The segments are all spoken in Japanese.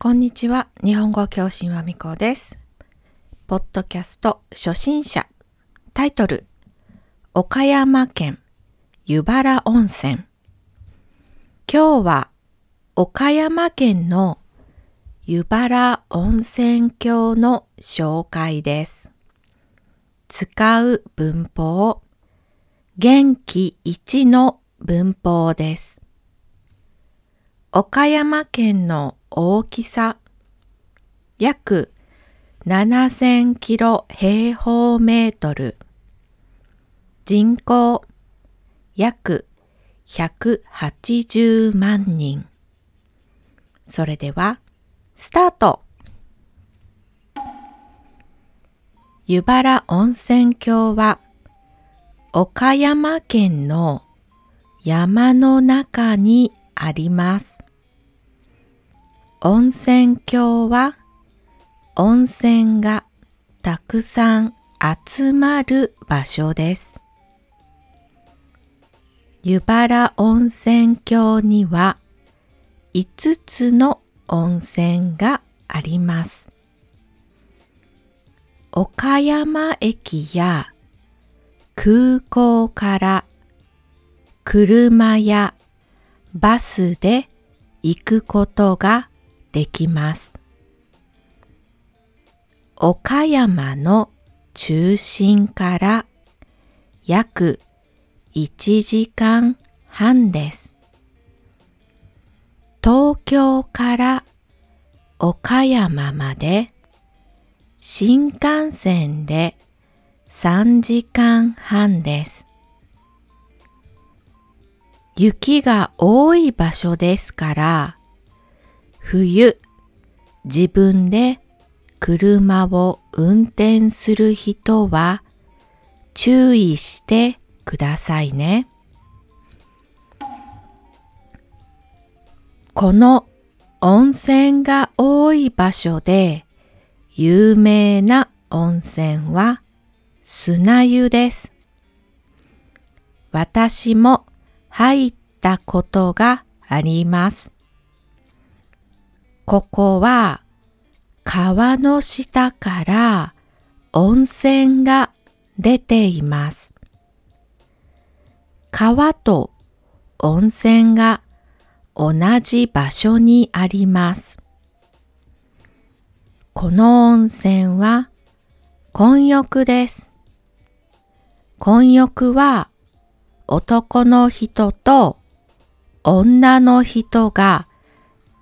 こんにちは。日本語教師はみこです。ポッドキャスト初心者。タイトル。岡山県湯原温泉。今日は岡山県の湯原温泉郷の紹介です。使う文法。元気1の文法です。岡山県の大きさ。約7000キロ平方メートル。人口。約180万人。それではスタート。湯原温泉郷は岡山県の山の中にあります。温泉郷は温泉がたくさん集まる場所です。湯原温泉郷には5つの温泉があります。岡山駅や空港から車やバスで行くことができます。岡山の中心から約1時間半です。東京から岡山まで新幹線で3時間半です。雪が多い場所ですから、冬、自分で車を運転する人は注意してくださいね。この温泉が多い場所で有名な温泉は砂湯です。私も入ったことがあります。ここは川の下から温泉が出ています。川と温泉が同じ場所にあります。この温泉は混浴です。混浴は男の人と女の人が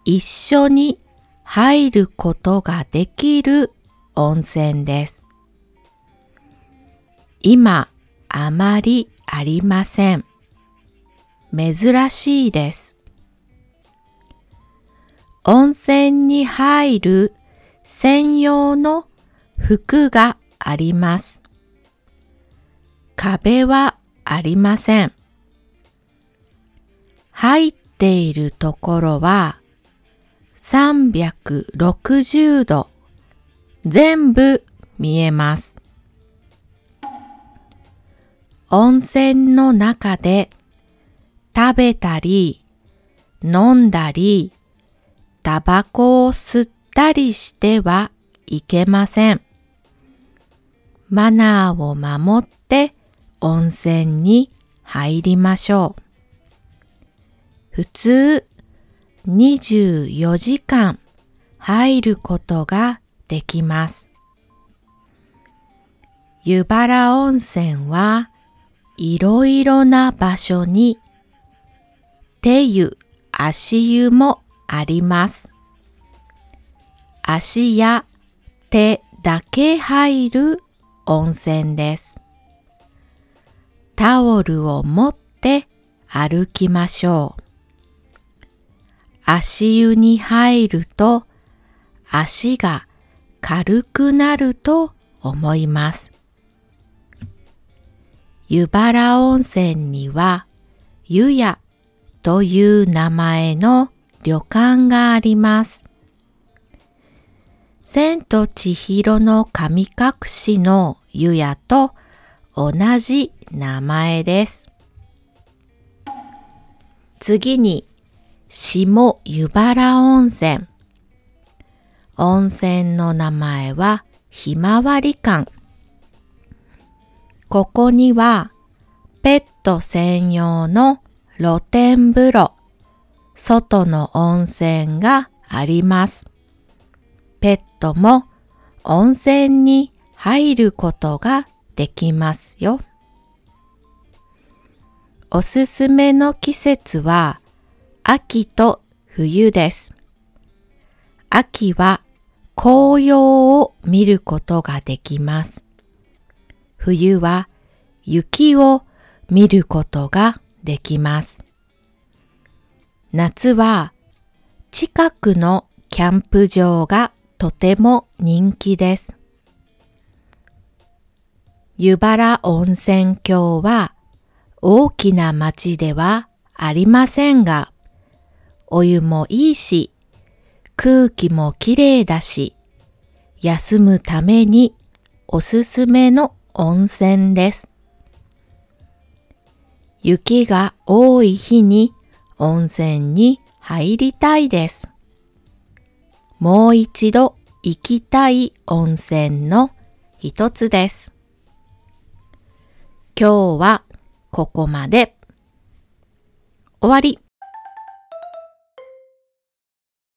一緒に入ることができる温泉です。今あまりありません。珍しいです。温泉に入る専用の服があります。壁はありません。入っているところは360度全部見えます。温泉の中で食べたり飲んだりタバコを吸ったりしてはいけません。マナーを守って温泉に入りましょう。普通24時間入ることができます。湯原温泉はいろいろな場所に手湯、足湯もあります。足や手だけ入る温泉です。タオルを持って歩きましょう。足湯に入ると足が軽くなると思います。湯原温泉には湯屋という名前の旅館があります。千と千尋の神隠しの湯屋と同じ名前です。次に下湯原温泉。温泉の名前はひまわり館。ここにはペット専用の露天風呂、外の温泉があります。ペットも温泉に入ることができますよ。おすすめの季節は秋と冬です。秋は紅葉を見ることができます。冬は雪を見ることができます。夏は近くのキャンプ場がとても人気です。湯原温泉郷は大きな町ではありませんが、お湯もいいし、空気もきれいだし、休むためにおすすめの温泉です。雪が多い日に温泉に入りたいです。もう一度行きたい温泉の一つです。今日はここまで。終わり。